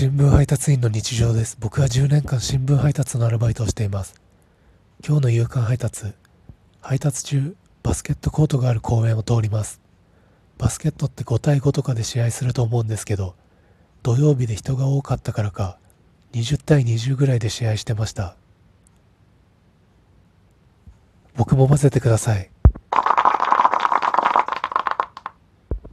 新聞配達員の日常です。僕は10年間新聞配達のアルバイトをしています。今日の夕刊配達。配達中、バスケットコートがある公園を通ります。バスケットって5対5とかで試合すると思うんですけど、土曜日で人が多かったからか、20対20ぐらいで試合してました。僕も混ぜてください。